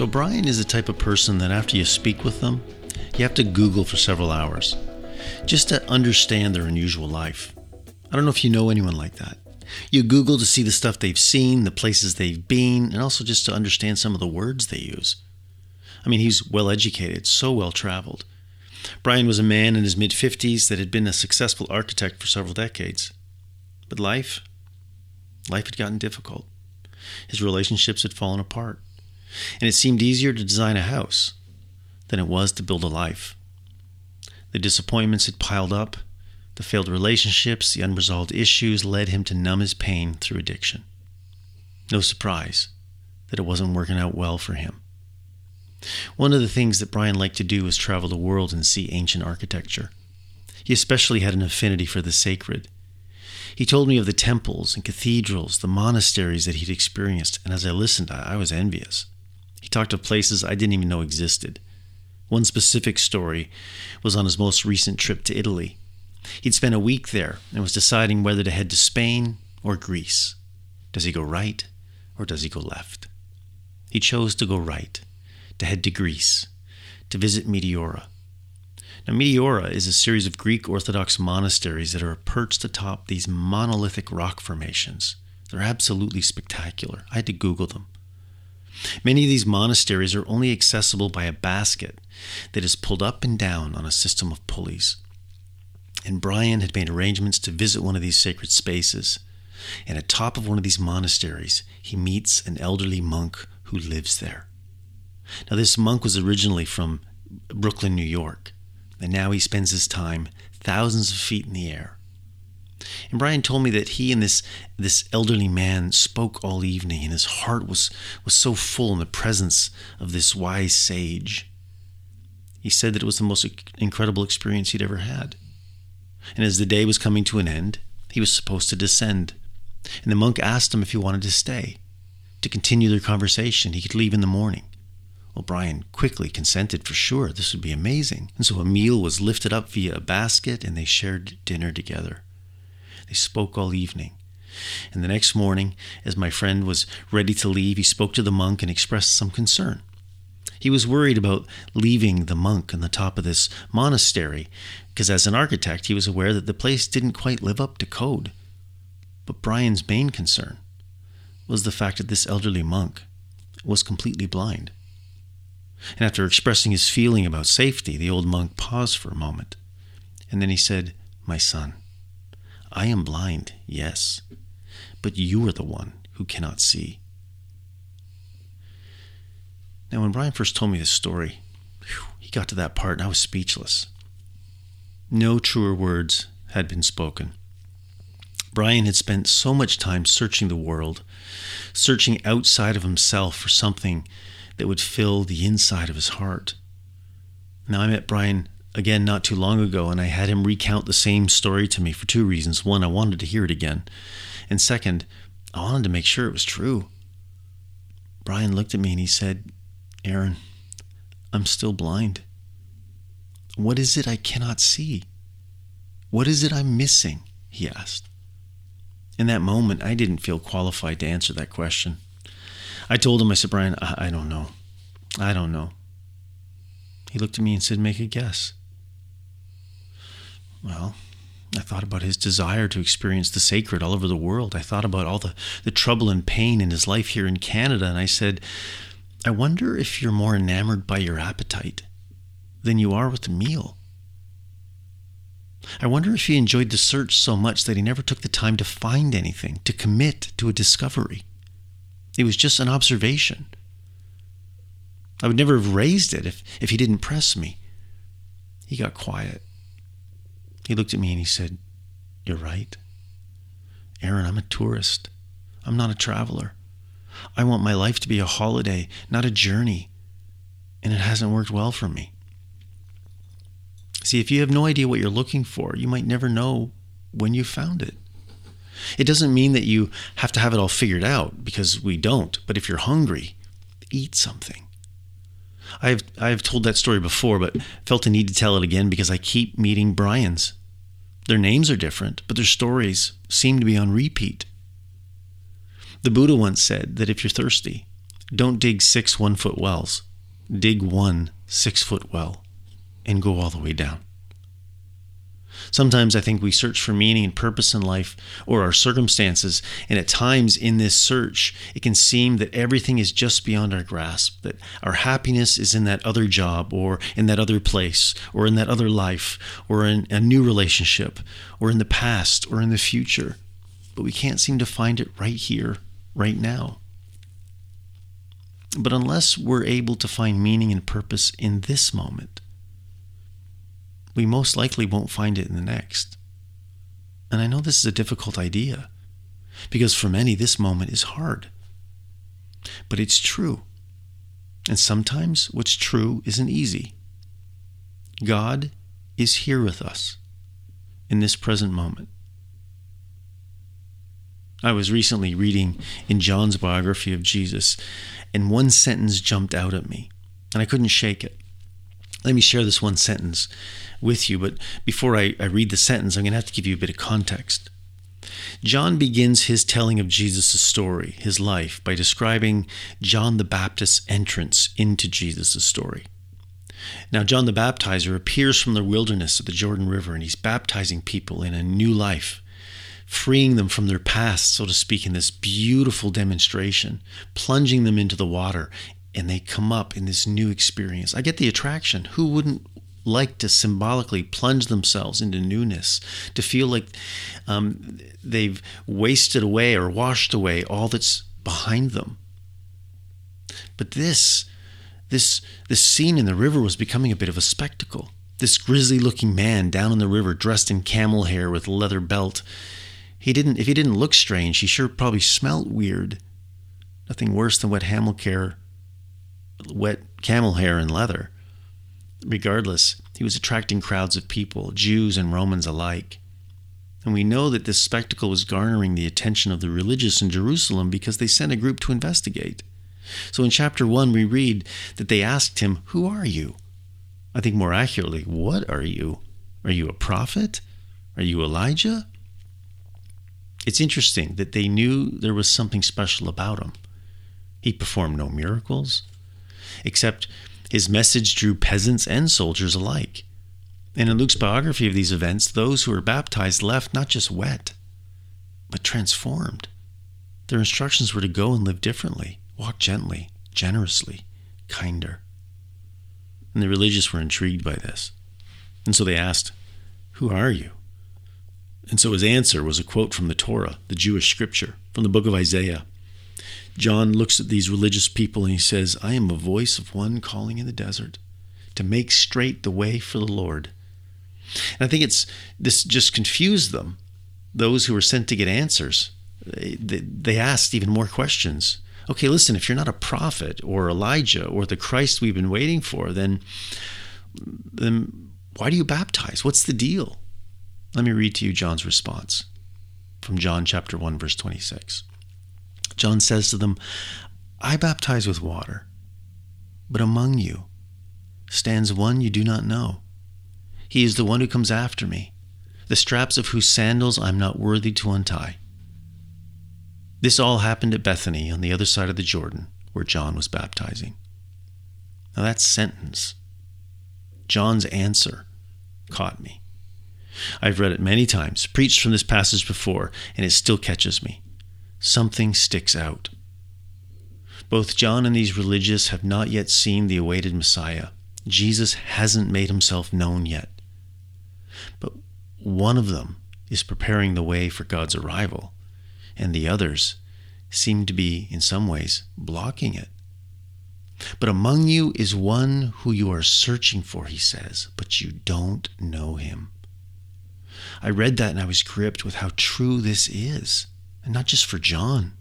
So, Brian is the type of person that after you speak with them, you have to Google for several hours just to understand their unusual life. I don't know if you know anyone like that. You Google to see the stuff they've seen, the places they've been, and also just to understand some of the words they use. I mean, he's well educated, so well traveled. Brian was a man in his mid 50s that had been a successful architect for several decades. But life, life had gotten difficult. His relationships had fallen apart. And it seemed easier to design a house than it was to build a life. The disappointments had piled up, the failed relationships, the unresolved issues led him to numb his pain through addiction. No surprise that it wasn't working out well for him. One of the things that Brian liked to do was travel the world and see ancient architecture. He especially had an affinity for the sacred. He told me of the temples and cathedrals, the monasteries that he'd experienced, and as I listened, I was envious. He talked of places I didn't even know existed. One specific story was on his most recent trip to Italy. He'd spent a week there and was deciding whether to head to Spain or Greece. Does he go right or does he go left? He chose to go right, to head to Greece, to visit Meteora. Now, Meteora is a series of Greek Orthodox monasteries that are perched atop these monolithic rock formations. They're absolutely spectacular. I had to Google them. Many of these monasteries are only accessible by a basket that is pulled up and down on a system of pulleys. And Brian had made arrangements to visit one of these sacred spaces. And at top of one of these monasteries, he meets an elderly monk who lives there. Now, this monk was originally from Brooklyn, New York, and now he spends his time thousands of feet in the air. And Brian told me that he and this this elderly man spoke all evening, and his heart was was so full in the presence of this wise sage. He said that it was the most incredible experience he'd ever had. And as the day was coming to an end, he was supposed to descend. And the monk asked him if he wanted to stay, to continue their conversation. He could leave in the morning. Well, Brian quickly consented for sure. This would be amazing. And so a meal was lifted up via a basket, and they shared dinner together. They spoke all evening. And the next morning, as my friend was ready to leave, he spoke to the monk and expressed some concern. He was worried about leaving the monk on the top of this monastery, because as an architect, he was aware that the place didn't quite live up to code. But Brian's main concern was the fact that this elderly monk was completely blind. And after expressing his feeling about safety, the old monk paused for a moment. And then he said, My son, I am blind, yes, but you are the one who cannot see. Now, when Brian first told me this story, he got to that part and I was speechless. No truer words had been spoken. Brian had spent so much time searching the world, searching outside of himself for something that would fill the inside of his heart. Now, I met Brian again not too long ago, and I had him recount the same story to me for two reasons. One, I wanted to hear it again. And second, I wanted to make sure it was true. Brian looked at me and he said, Aaron, I'm still blind. What is it I cannot see? What is it I'm missing? He asked. In that moment, I didn't feel qualified to answer that question. I told him, I said, Brian, I, I don't know. I don't know. He looked at me and said, Make a guess. Well, I thought about his desire to experience the sacred all over the world. I thought about all the, the trouble and pain in his life here in Canada, and I said, I wonder if you're more enamored by your appetite than you are with the meal. I wonder if he enjoyed the search so much that he never took the time to find anything, to commit to a discovery. It was just an observation. I would never have raised it if, if he didn't press me. He got quiet. He looked at me and he said, You're right. Aaron, I'm a tourist. I'm not a traveler. I want my life to be a holiday, not a journey. And it hasn't worked well for me. See, if you have no idea what you're looking for, you might never know when you found it. It doesn't mean that you have to have it all figured out because we don't. But if you're hungry, eat something. I've I've told that story before, but felt a need to tell it again because I keep meeting Brian's. Their names are different, but their stories seem to be on repeat. The Buddha once said that if you're thirsty, Don't dig six one foot wells. Dig one six foot well and go all the way down. Sometimes I think we search for meaning and purpose in life or our circumstances, and at times in this search, it can seem that everything is just beyond our grasp, that our happiness is in that other job, or in that other place, or in that other life, or in a new relationship, or in the past, or in the future. But we can't seem to find it right here, right now. But unless we're able to find meaning and purpose in this moment, we most likely won't find it in the next. And I know this is a difficult idea, because for many, this moment is hard. But it's true. And sometimes what's true isn't easy. God is here with us in this present moment. I was recently reading in John's biography of Jesus, and one sentence jumped out at me, and I couldn't shake it. Let me share this one sentence with you, but before I, I read the sentence, I'm going to have to give you a bit of context. John begins his telling of Jesus' story, his life, by describing John the Baptist's entrance into Jesus' story. Now, John the Baptizer appears from the wilderness of the Jordan River, and he's baptizing people in a new life, freeing them from their past, so to speak, in this beautiful demonstration, plunging them into the water, and they come up in this new experience. I get the attraction. Who wouldn't like to symbolically plunge themselves into newness, to feel like um, they've wasted away or washed away all that's behind them? But this, this, this scene in the river was becoming a bit of a spectacle. This grisly looking man down in the river, dressed in camel hair with a leather belt. He didn't, if he didn't look strange, he sure probably smelt weird. Nothing worse than wet camel hair wet camel hair and leather. Regardless, he was attracting crowds of people, Jews and Romans alike. And we know that this spectacle was garnering the attention of the religious in Jerusalem because they sent a group to investigate. So in chapter 1, we read that they asked him, Who are you? I think more accurately, What are you? Are you a prophet? Are you Elijah? It's interesting that they knew there was something special about him. He performed no miracles, except his message drew peasants and soldiers alike. And in Luke's biography of these events, those who were baptized left not just wet, but transformed. Their instructions were to go and live differently, walk gently, generously, kinder. And the religious were intrigued by this. And so they asked, Who are you? And so his answer was a quote from the Torah, the Jewish scripture, from the book of Isaiah. John looks at these religious people and he says, I am a voice of one calling in the desert to make straight the way for the Lord. And I think it's this just confused them, those who were sent to get answers. They, they asked even more questions. Okay, listen, if you're not a prophet or Elijah or the Christ we've been waiting for, then, then why do you baptize? What's the deal? Let me read to you John's response from John chapter 1 verse 26. John says to them, I baptize with water, but among you stands one you do not know. He is the one who comes after me, the straps of whose sandals I'm not worthy to untie. This all happened at Bethany on the other side of the Jordan, where John was baptizing. Now that sentence, John's answer, caught me. I've read it many times, preached from this passage before, and it still catches me something sticks out. Both John and these religious have not yet seen the awaited Messiah. Jesus hasn't made himself known yet. But one of them is preparing the way for God's arrival, and the others seem to be, in some ways, blocking it. But among you is one who you are searching for, he says, but you don't know him. I read that and I was gripped with how true this is. And not just for John,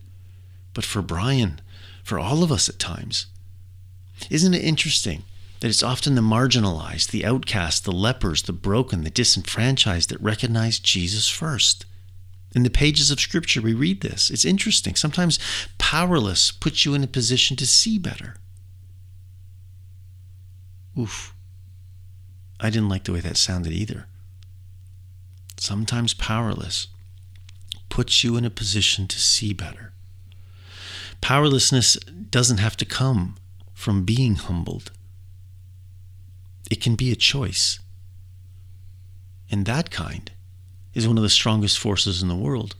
but for Brian, for all of us at times. Isn't it interesting that it's often the marginalized, the outcast, the lepers, the broken, the disenfranchised that recognize Jesus first? In the pages of Scripture, we read this. It's interesting. Sometimes powerless puts you in a position to see better. Oof. I didn't like the way that sounded either. Sometimes powerless puts you in a position to see better. Powerlessness doesn't have to come from being humbled, it can be a choice. And that kind is one of the strongest forces in the world.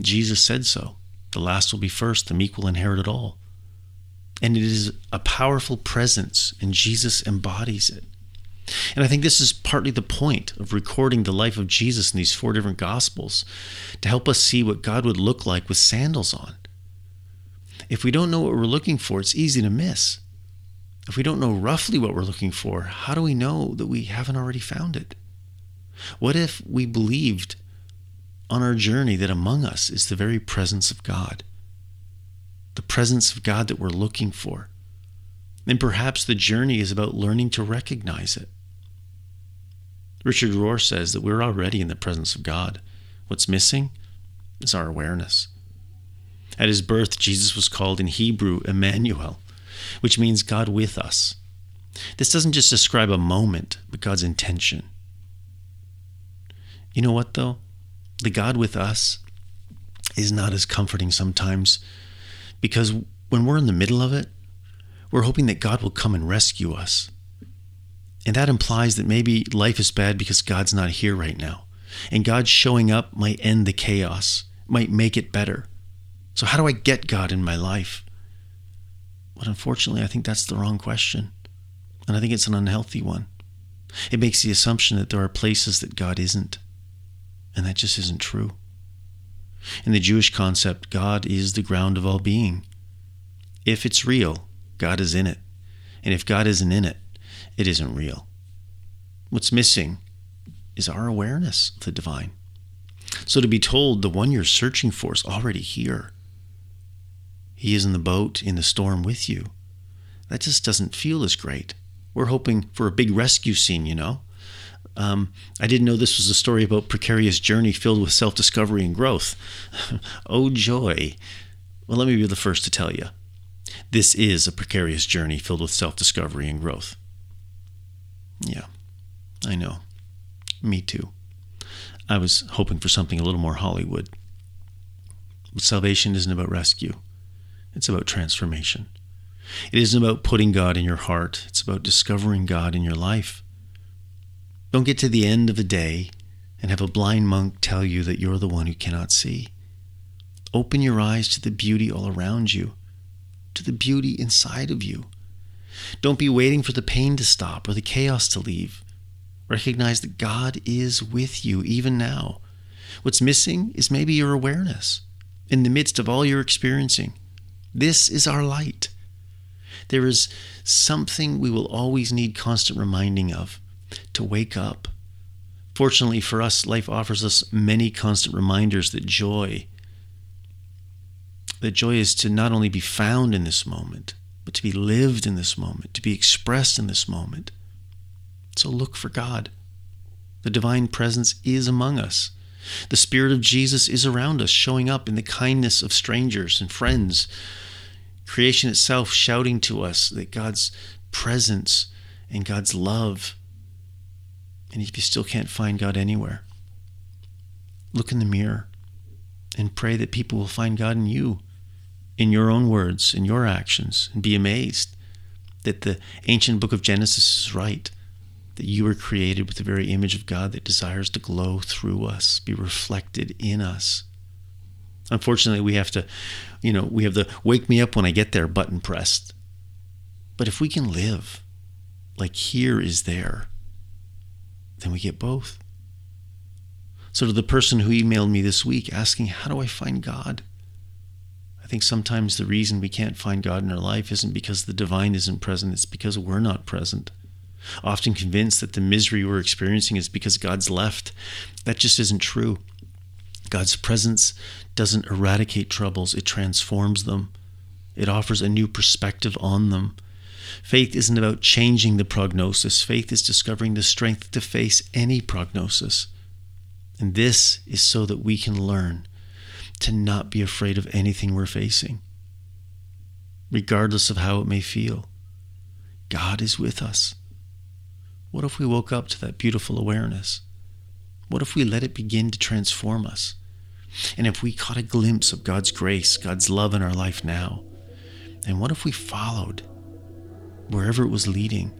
Jesus said so. The last will be first, the meek will inherit it all. And it is a powerful presence, and Jesus embodies it. And I think this is partly the point of recording the life of Jesus in these four different Gospels to help us see what God would look like with sandals on. If we don't know what we're looking for, it's easy to miss. If we don't know roughly what we're looking for, how do we know that we haven't already found it? What if we believed on our journey that among us is the very presence of God? The presence of God that we're looking for. And perhaps the journey is about learning to recognize it. Richard Rohr says that we're already in the presence of God. What's missing is our awareness. At his birth, Jesus was called in Hebrew Emmanuel, which means God with us. This doesn't just describe a moment, but God's intention. You know what, though? The God with us is not as comforting sometimes because when we're in the middle of it, we're hoping that God will come and rescue us. And that implies that maybe life is bad because God's not here right now. And God showing up might end the chaos, might make it better. So, how do I get God in my life? But unfortunately, I think that's the wrong question. And I think it's an unhealthy one. It makes the assumption that there are places that God isn't. And that just isn't true. In the Jewish concept, God is the ground of all being. If it's real, God is in it. And if God isn't in it, it isn't real. What's missing is our awareness of the divine. So to be told the one you're searching for is already here, he is in the boat in the storm with you, that just doesn't feel as great. We're hoping for a big rescue scene, you know? Um, I didn't know this was a story about precarious journey filled with self discovery and growth. oh, joy. Well, let me be the first to tell you. This is a precarious journey filled with self discovery and growth. Yeah, I know. Me too. I was hoping for something a little more Hollywood. But salvation isn't about rescue, it's about transformation. It isn't about putting God in your heart, it's about discovering God in your life. Don't get to the end of a day and have a blind monk tell you that you're the one who cannot see. Open your eyes to the beauty all around you, to the beauty inside of you. Don't be waiting for the pain to stop or the chaos to leave. Recognize that God is with you even now. What's missing is maybe your awareness in the midst of all you're experiencing. This is our light. There is something we will always need constant reminding of to wake up. Fortunately for us, life offers us many constant reminders that joy, that joy is to not only be found in this moment, but to be lived in this moment, to be expressed in this moment. So look for God. The divine presence is among us. The Spirit of Jesus is around us, showing up in the kindness of strangers and friends. Creation itself shouting to us that God's presence and God's love. And if you still can't find God anywhere, look in the mirror and pray that people will find God in you in your own words, in your actions, and be amazed that the ancient book of Genesis is right, that you were created with the very image of God that desires to glow through us, be reflected in us. Unfortunately, we have to, you know, we have the wake me up when I get there button pressed. But if we can live like here is there, then we get both. So, to the person who emailed me this week asking, How do I find God? Think sometimes the reason we can't find God in our life isn't because the divine isn't present, it's because we're not present. Often convinced that the misery we're experiencing is because God's left. That just isn't true. God's presence doesn't eradicate troubles, it transforms them. It offers a new perspective on them. Faith isn't about changing the prognosis, faith is discovering the strength to face any prognosis. And this is so that we can learn to not be afraid of anything we're facing, regardless of how it may feel. God is with us. What if we woke up to that beautiful awareness? What if we let it begin to transform us? And if we caught a glimpse of God's grace, God's love in our life now, and what if we followed wherever it was leading?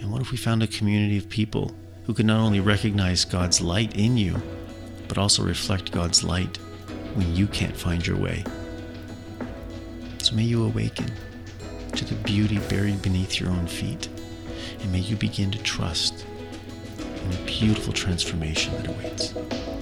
And what if we found a community of people who could not only recognize God's light in you, but also reflect God's light when you can't find your way? So may you awaken to the beauty buried beneath your own feet, and may you begin to trust in the beautiful transformation that awaits.